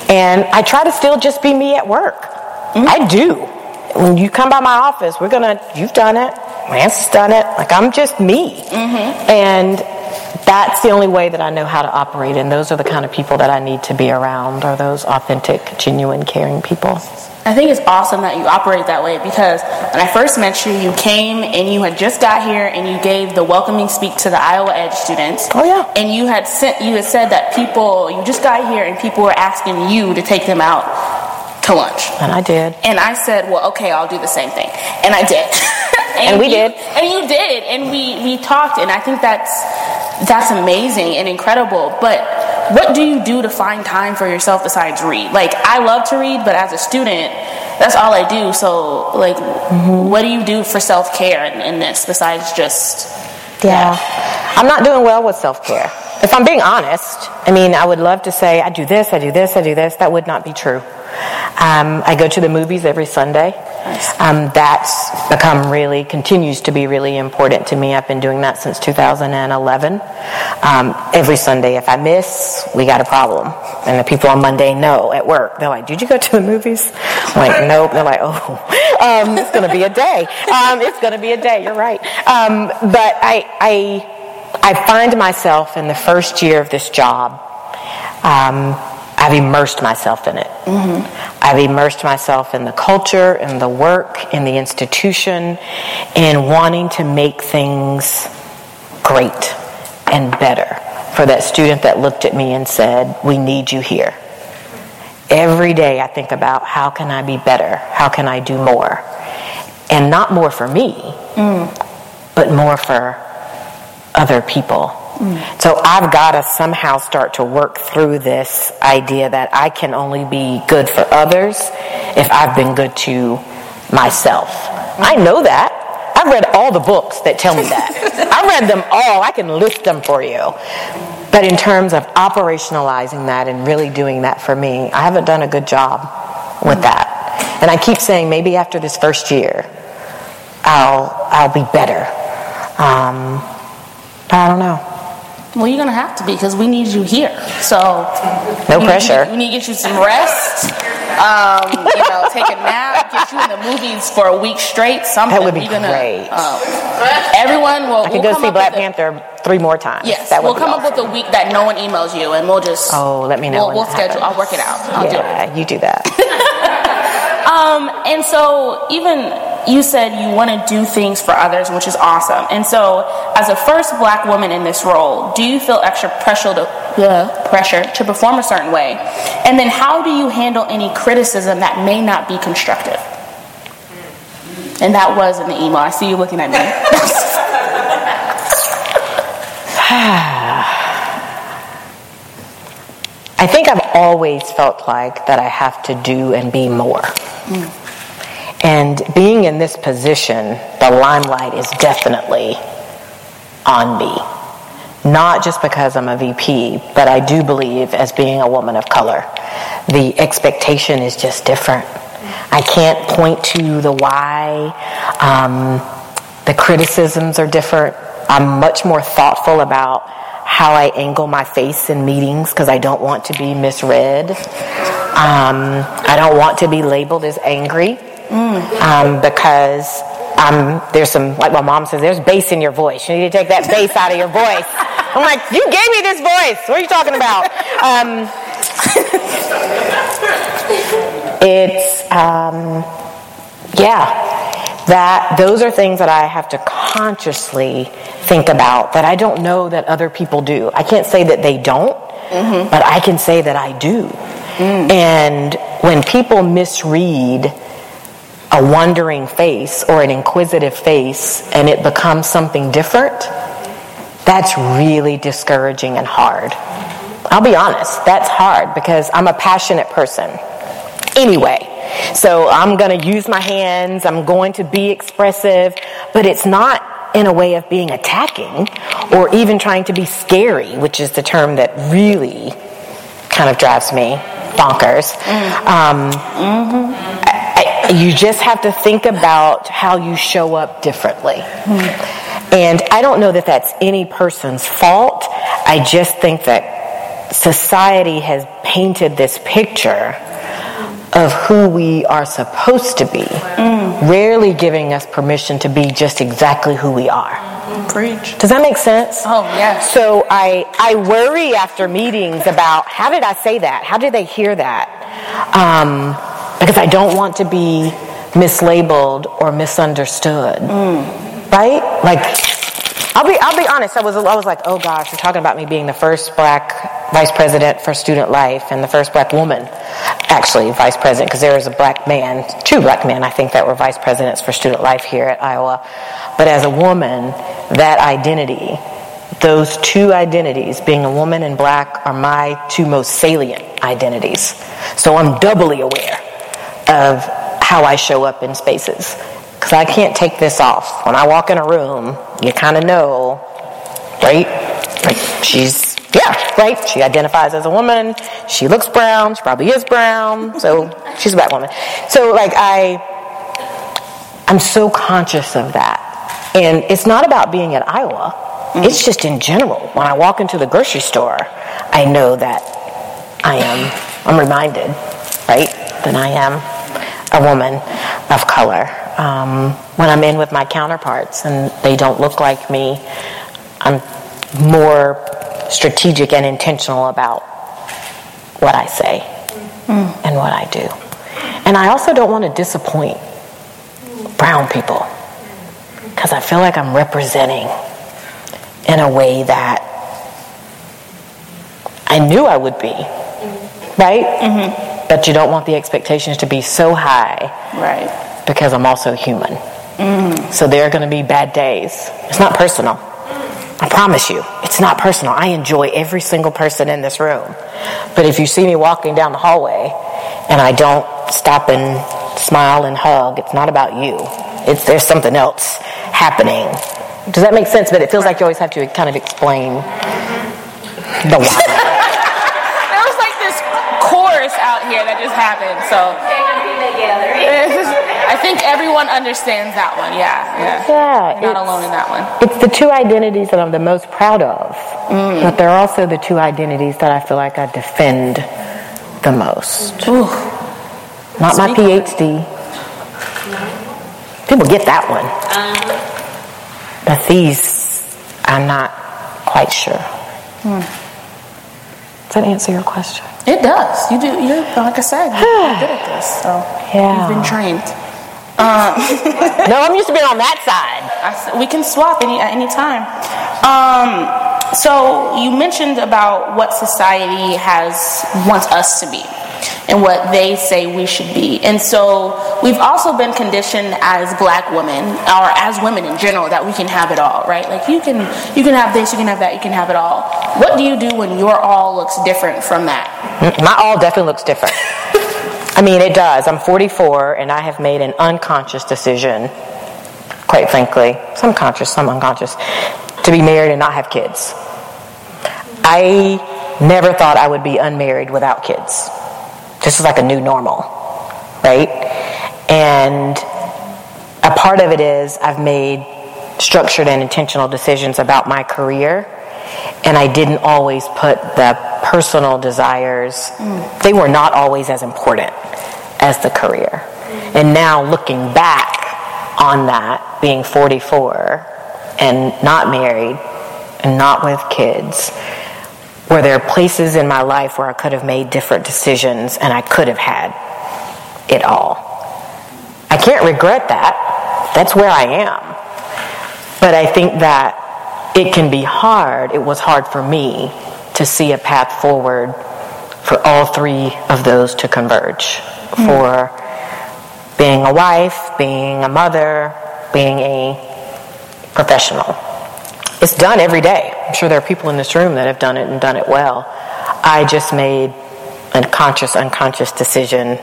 And I try to still just be me at work. Mm-hmm. I do. When you come by my office, we're going to, you've done it. Lance has done it. Like, I'm just me. Mm-hmm. And that's the only way that I know how to operate, and those are the kind of people that I need to be around, are those authentic, genuine, caring people. I think it's awesome that you operate that way because when I first met you, you came and you had just got here and you gave the welcoming speak to the Iowa Edge students. Oh yeah. And you had sent you had said that people you just got here and people were asking you to take them out to lunch. And I did. And I said, well, okay, I'll do the same thing. And I did. and, and we you, did. And you did. And we we talked, and I think that's that's amazing and incredible. But what do you do to find time for yourself besides read? Like, I love to read, but as a student, that's all I do. So, like, mm-hmm. what do you do for self care in, in, this besides just. Yeah. yeah. I'm not doing well with self care. If I'm being honest, I mean, I would love to say, I do this, I do this, I do this. That would not be true. Um, I go to the movies every Sunday. Um, that's become really, continues to be really important to me. I've been doing that since 2011. Um, every Sunday, if I miss, we got a problem. And the people on Monday know at work. They're like, Did you go to the movies? I'm like, Nope. They're like, Oh, um, it's going to be a day. Um, it's going to be a day. You're right. Um, but I, I, I find myself in the first year of this job. Um, I've immersed myself in it. Mm-hmm. I've immersed myself in the culture, in the work, in the institution, in wanting to make things great and better for that student that looked at me and said, We need you here. Every day I think about how can I be better? How can I do more? And not more for me, mm. but more for other people Mm. So I've got to somehow start to work through this idea that I can only be good for others if I've been good to myself. I know that. I've read all the books that tell me that. I've read them all. I can list them for you. But in terms of operationalizing that and really doing that for me, I haven't done a good job with that. And I keep saying maybe after this first year, I'll I'll be better. Um, I don't know. Well, you're gonna have to be because we need you here. So no pressure. Need, we need to get you some rest. Um, you know, take a nap, get you in the movies for a week straight. Something that would be gonna, great. Um, everyone will. I can we'll go see Black Panther three more times. Yes, that would we'll come awesome. up with a week that no one emails you, and we'll just. Oh, let me know. We'll, we'll schedule. I'll work it out. I'll yeah, do it. you do that. um, and so even you said you want to do things for others, which is awesome. And so, as a first black woman in this role, do you feel extra pressure to uh, pressure to perform a certain way? And then, how do you handle any criticism that may not be constructive? And that was in the email. I see you looking at me. I think I've always felt like that I have to do and be more. Mm. And being in this position, the limelight is definitely on me. Not just because I'm a VP, but I do believe as being a woman of color, the expectation is just different. I can't point to the why. Um, the criticisms are different. I'm much more thoughtful about how I angle my face in meetings because I don't want to be misread. Um, I don't want to be labeled as angry um, because um, there's some, like my mom says, there's bass in your voice. You need to take that bass out of your voice. I'm like, you gave me this voice. What are you talking about? Um, it's, um, yeah, that those are things that I have to consciously think about that I don't know that other people do. I can't say that they don't, mm-hmm. but I can say that I do. Mm. And when people misread a wondering face or an inquisitive face and it becomes something different, That's really discouraging and hard. I'll be honest, that's hard because I'm a passionate person. Anyway, so I'm going to use my hands, I'm going to be expressive, but it's not in a way of being attacking or even trying to be scary, which is the term that really kind of drives me bonkers. Um, I, you just have to think about how you show up differently. And I don't know that that's any person's fault. I just think that society has painted this picture of who we are supposed to be, mm. rarely giving us permission to be just exactly who we are. Preach. Does that make sense? Oh, yes. So I, I worry after meetings about how did I say that? How did they hear that? Um, because I don't want to be mislabeled or misunderstood. Mm. Right? Like, I'll be I'll be honest. I was I was like, oh gosh, you're talking about me being the first black vice president for student life and the first black woman, actually vice president, because there was a black man, two black men, I think, that were vice presidents for student life here at Iowa. But as a woman, that identity, those two identities, being a woman and black, are my two most salient identities. So I'm doubly aware of how I show up in spaces because I can't take this off. When I walk in a room, you kind of know, right? Like she's, yeah, right? She identifies as a woman. She looks brown. She probably is brown. So she's a black woman. So, like, I, I'm so conscious of that. And it's not about being at Iowa. It's just in general. When I walk into the grocery store, I know that I am, I'm reminded, right, that I am a woman of color. Um, when I'm in with my counterparts and they don't look like me, I'm more strategic and intentional about what I say mm. and what I do. And I also don't want to disappoint brown people because I feel like I'm representing in a way that I knew I would be, right? Mm-hmm. But you don't want the expectations to be so high. Right. Because I'm also human. Mm. So there are going to be bad days. It's not personal. I promise you, it's not personal. I enjoy every single person in this room. But if you see me walking down the hallway and I don't stop and smile and hug, it's not about you. It's there's something else happening. Does that make sense? But it feels like you always have to kind of explain the why. here that just happened. So I think everyone understands that one. Yeah, yeah. Yeah, You're not alone in that one. It's the two identities that I'm the most proud of, mm. but they're also the two identities that I feel like I defend the most. Ooh. Not my PhD. People get that one. Uh-huh. But these, I'm not quite sure. Hmm. Does that answer your question? It does. You do. You're like I said, you're good at this. So yeah. you've been trained. Um, no, I'm used to being on that side. I, we can swap any at any time. Um, so you mentioned about what society has wants us to be and what they say we should be. And so we've also been conditioned as black women or as women in general that we can have it all, right? Like you can you can have this, you can have that, you can have it all. What do you do when your all looks different from that? My all definitely looks different. I mean, it does. I'm 44 and I have made an unconscious decision, quite frankly, some conscious, some unconscious, to be married and not have kids. I never thought I would be unmarried without kids. This is like a new normal, right? And a part of it is I've made structured and intentional decisions about my career, and I didn't always put the personal desires, mm. they were not always as important as the career. And now looking back on that, being 44 and not married and not with kids, were there places in my life where I could have made different decisions and I could have had it all. I can't regret that. That's where I am. But I think that it can be hard. It was hard for me to see a path forward for all three of those to converge. Mm. For being a wife, being a mother, being a professional. It's done every day. I'm sure there are people in this room that have done it and done it well. I just made a conscious, unconscious decision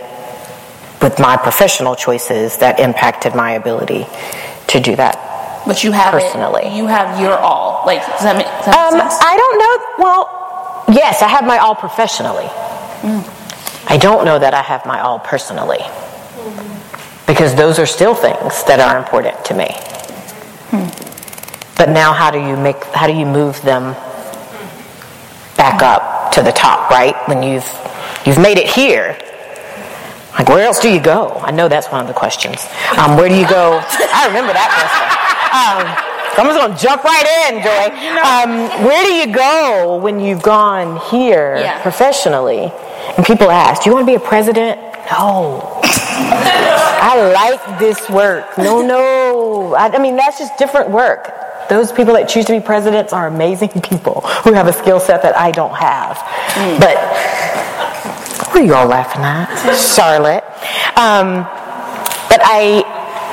with my professional choices that impacted my ability to do that. But you have personally. It, you have your all. Like, does that make, does that Um, make sense? I don't know. Well, yes, I have my all professionally. I don't know that I have my all personally. Because those are still things that are important to me. But now how do you make how do you move them back up to the top, right? When you've you've made it here. Like where else do you go? I know that's one of the questions. Um, where do you go? I remember that question. Um, I'm just gonna jump right in, Joy. Um, where do you go when you've gone here Yeah. professionally? And people ask, "Do you want to be a president?" No. I like this work. No, no. I, I mean, that's just different work. Those people that choose to be presidents are amazing people who have a skill set that I don't have. But what are you all laughing at, Charlotte? Um, but I,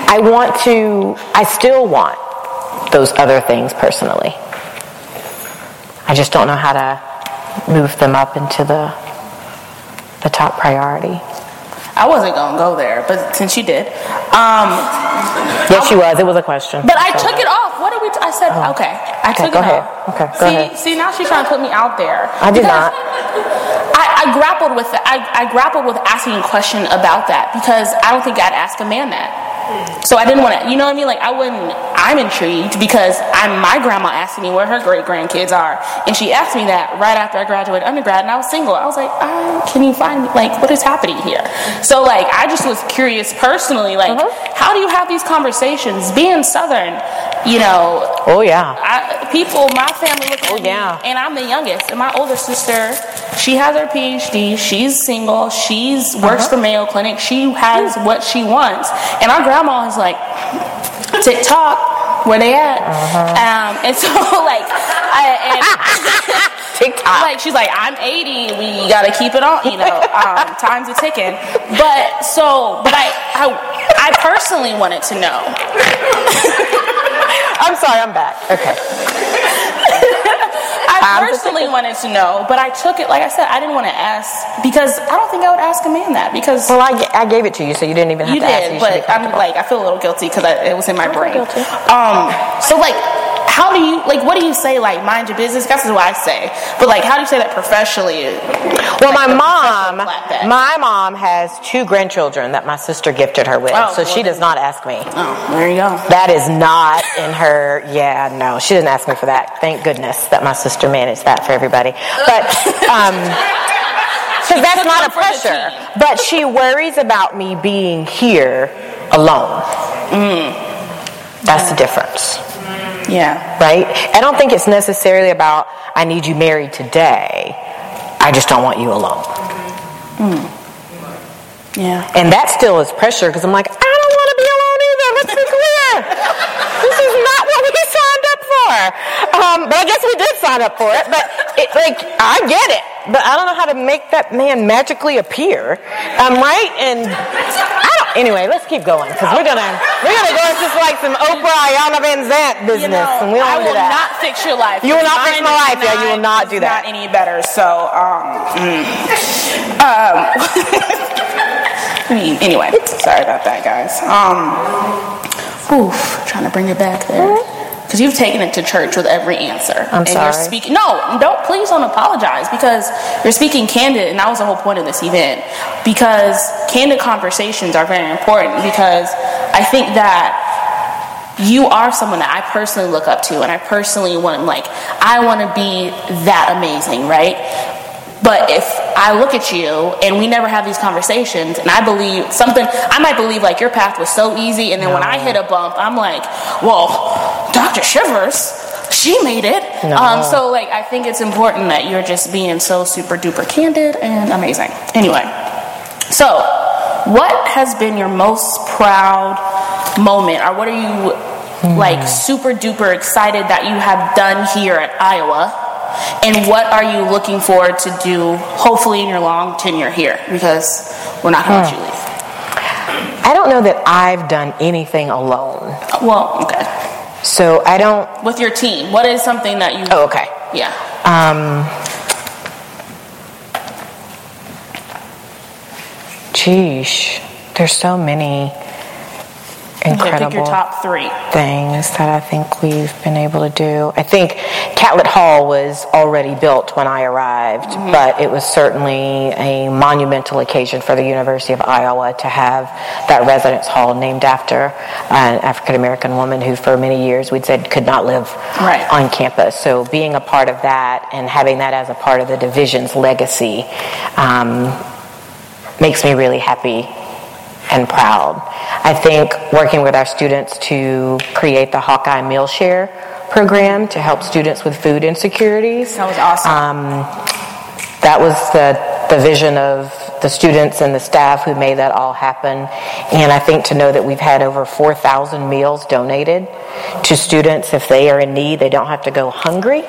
I want to. I still want those other things personally. I just don't know how to move them up into the the top priority. I wasn't gonna go there, but since you did, um, Yes, she was. It was a question. but I took it off. What did we? T- I said oh. okay. I Okay, took go it ahead. off. Okay, go see, ahead. see, now she's trying to put me out there. I did not. I, I grappled with that. I, I grappled with asking a question about that because I don't think I'd ask a man that. So I didn't want to, you know what I mean? Like I wouldn't. I'm intrigued because I'm my grandma asked me where her great grandkids are, and she asked me that right after I graduated undergrad, and I was single. I was like, uh, can you find me? Like, what is happening here? So like, I just was curious personally, like, how do you have these conversations? Being Southern, you know, Oh yeah. I, people, my family look Oh, yeah. and I'm the youngest. And my older sister, she has her PhD. She's single. She's works Uh-huh. for Mayo Clinic. She has what she wants. And our grandma is like, tick tock, where they at? Uh-huh. Um, and so like, I, and tick tock. like she's like, I'm 80. We gotta keep it on. You know, um, time's a ticking. But so, but I, I, I personally wanted to know. I'm sorry. I'm back. Okay. I personally wanted to know, but I took it, like I said, I didn't want to ask because I don't think I would ask a man that because Well, I, I gave it to you, so you didn't even have you to ask. did, You should be but I'm like, I feel a little guilty because it was in my brain. guilty. Um, so like, how do you, like, what do you say, like, mind your business? That's what I say. But like, how do you say that professionally? Well, Like my mom, professional flat back. my mom has two grandchildren that my sister gifted her with, Oh, so well she does not ask me. Oh, there you go. That is not in her. Yeah, no, she didn't ask me for that. Thank goodness that my sister managed that for everybody. But um, because that's not a one for the pressure. But she worries about me being here alone. That's the difference, Yeah. right? I don't think it's necessarily about I need you married today. I just don't want you alone. Yeah. And that still is pressure because I'm like, I don't want to be alone either. Let's be clear. this is not what we signed up for. Um, but I guess we did sign up for it. But it, like, I get it. But I don't know how to make that man magically appear. Um, right? And I don't. Anyway, let's keep going because we're gonna we're gonna go into like some Oprah Iyanla Vanzant business, You know, and we don't I will do that. not fix your life. You will not fix my life. Yeah, you will not do that. Not any better. So, um, mm. um I mean, anyway, sorry about that, guys. Um, oof, trying to bring it back there. Because you've taken it to church with every answer. I'm and sorry. You're speaking, no, don't, please don't apologize because you're speaking candid, and that was the whole point of this event. Because candid conversations are very important because I think that you are someone that I personally look up to, and I personally want, like, I want to be that amazing, right? But if I look at you and we never have these conversations, and I believe something, I might believe like your path was so easy, and then when I hit a bump, I'm like, well, Dr. Shivers, she made it. No. Um, so like, I think it's important that you're just being so super duper candid and amazing. Anyway, so what has been your most proud moment, or what are you like super duper excited that you have done here at Iowa? And what are you looking forward to do, hopefully, in your long tenure here? Because we're not going to let you leave. I don't know that I've done anything alone. Well, okay. So I don't. With your team, what is something that you? Oh, okay. Yeah. Um, Geesh, there's so many Pick your incredible top three. things that I think we've been able to do. I think Catlett Hall was already built when I arrived, but it was certainly a monumental occasion for the University of Iowa to have that residence hall named after an African American woman who, for many years, we'd said could not live Right. on campus. So being a part of that and having that as a part of the division's legacy um, makes me really happy and proud. I think working with our students to create the Hawkeye Meal Share program to help students with food insecurities. That was awesome. Um, that was the, the vision of the students and the staff who made that all happen. And I think to know that we've had over 4,000 meals donated to students if they are in need, they don't have to go hungry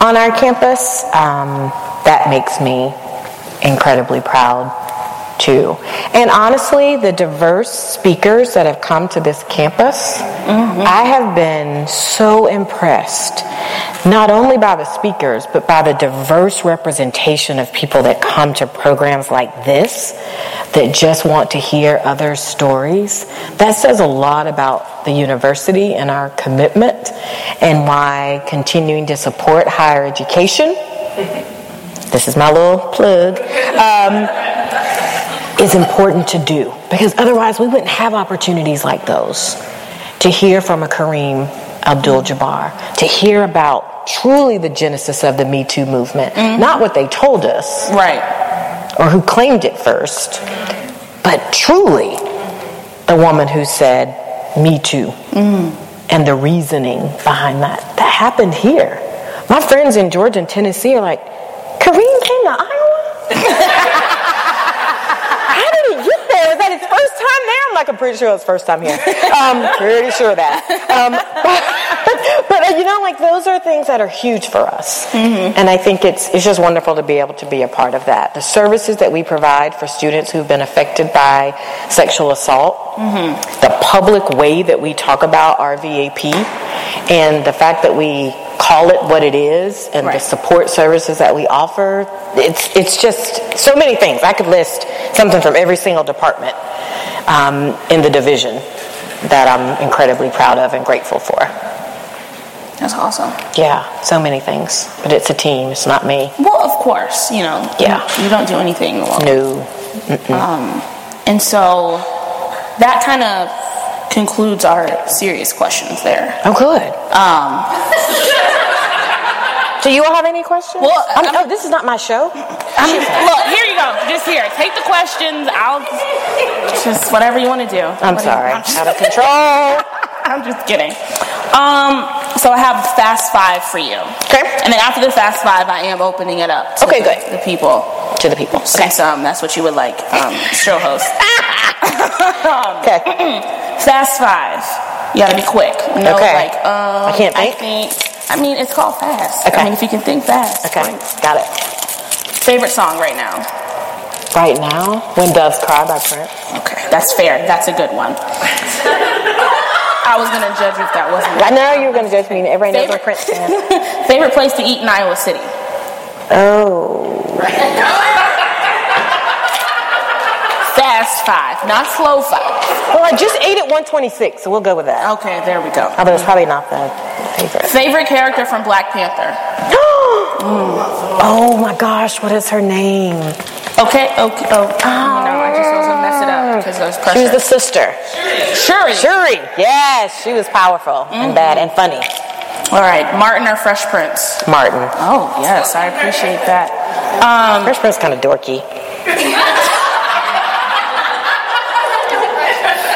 on our campus. Um, that makes me incredibly proud too. And honestly, the diverse speakers that have come to this campus, I have been so impressed, not only by the speakers, but by the diverse representation of people that come to programs like this that just want to hear other stories. That says a lot about the university and our commitment and why continuing to support higher education. This is my little plug. Um, is important to do because otherwise we wouldn't have opportunities like those to hear from a Kareem Abdul Jabbar, to hear about truly the genesis of the Me Too movement, mm-hmm. not what they told us Right. or who claimed it first, but truly the woman who said Me Too mm-hmm. and the reasoning behind that. That happened here. My friends in Georgia and Tennessee are like, Kareem came to Iowa? How did he get there? Was that his first time there? I'm like, I'm pretty sure it's first time here. Um, pretty sure of that. Um, but, but uh, you know, like those are things that are huge for us, and I think it's it's just wonderful to be able to be a part of that. The services that we provide for students who've been affected by sexual assault, the public way that we talk about RVAP, and the fact that we call it what it is and the support services that we offer it's it's just so many things i could list something from every single department um, in the division that i'm incredibly proud of and grateful for That's awesome. yeah so many things but it's a team it's not me Well, of course, you know. Yeah. You, you don't do anything alone. no Um, And so that kind of concludes our serious questions there. oh good Um, do you all have any questions Well, I'm- I'm- oh this is not my show I mean, look, here you go. Just here. Take the questions. I'll just whatever you want to do. i'm What you- sorry I'm just, out of control I'm just kidding. Um, so I have fast five for you. Okay. And then after the fast five, I am opening it up. To Okay, the, good. The people. to the people okay Since um, that's what you would like, um, show host. okay Fast five. You gotta be quick. No, Okay. like, um, I can't I think? I mean, it's called fast. Okay. I mean, if you can think fast. okay got it Favorite song right now? right now when doves cry by prince Okay, that's fair. That's a good one. I was gonna judge if that wasn't. I know you were going to judge me. Everybody knows I'm Prince fan. Favorite place to eat in Iowa City? Oh. Five, not slow five. Well, I just ate at 126, so we'll go with that. Okay, there we go. Although it's probably not the favorite. Favorite character from Black Panther? oh my gosh, what is her name? Okay, okay. Oh, no, I just was gonna mess it up because She was pressure. the sister. Shuri. Shuri. Yes, she was powerful and bad and funny. All right, Martin or Fresh Prince? Martin. Oh yes, I appreciate that. Um, Fresh Prince is kind of dorky.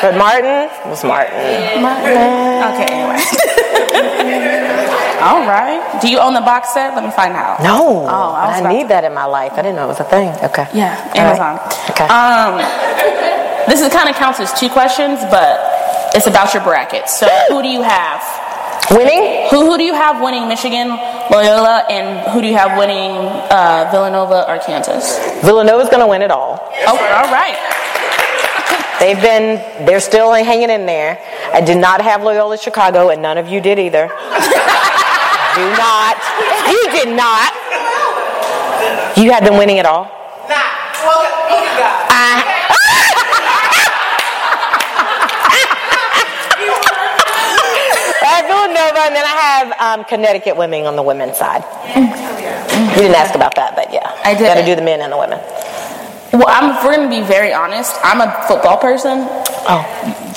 but Martin was Martin. okay, anyway. All right. Do you own the box set? Let me find out. No, Oh, I was I, about need that in my life. I didn't know it was a thing. Okay. Yeah, All right. Amazon. Okay. Um, this is kind of counts as two questions, but it's about your bracket. So, who do you have? Winning? Who who do you have winning Michigan, Loyola, and who do you have winning uh, Villanova or Kansas? Villanova's going to win it all. Oh, all right. They've been, they're still hanging in there. I did not have Loyola Chicago, and none of you did either. Do not. You did not. You had them winning it all? Nah. Well, you got. I, I have Villanova, and then I have um, Connecticut women on the women's side. You didn't ask about that, but yeah. I did. Got to do the men and the women. Well, I'm, if we're going to be very honest, I'm a football person. Oh.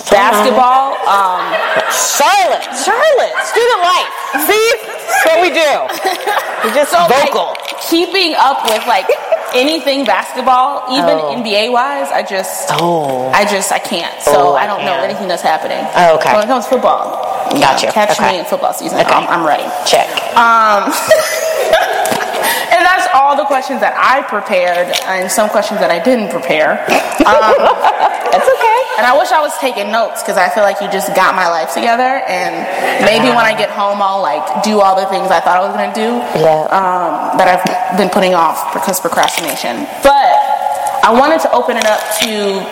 Basketball, um, Charlotte, Charlotte, student life. See, that's what we do. We're just like, vocal. keeping up with like anything basketball, even Oh. NBA wise, I just, Oh. I just, I can't. So Oh, I I don't know anything that's happening. Oh, okay. When it comes to football, you Gotcha. know, catch Okay. me in football season. Okay. I'm, I'm ready. Check. Um, and that's all the questions that I prepared, and some questions that I didn't prepare. Um, That's okay. and I wish I was taking notes because I feel like you just got my life together, and maybe when I get home, I'll like do all the things I thought I was gonna do. Yeah. Um, that I've been putting off because procrastination. But I wanted to open it up to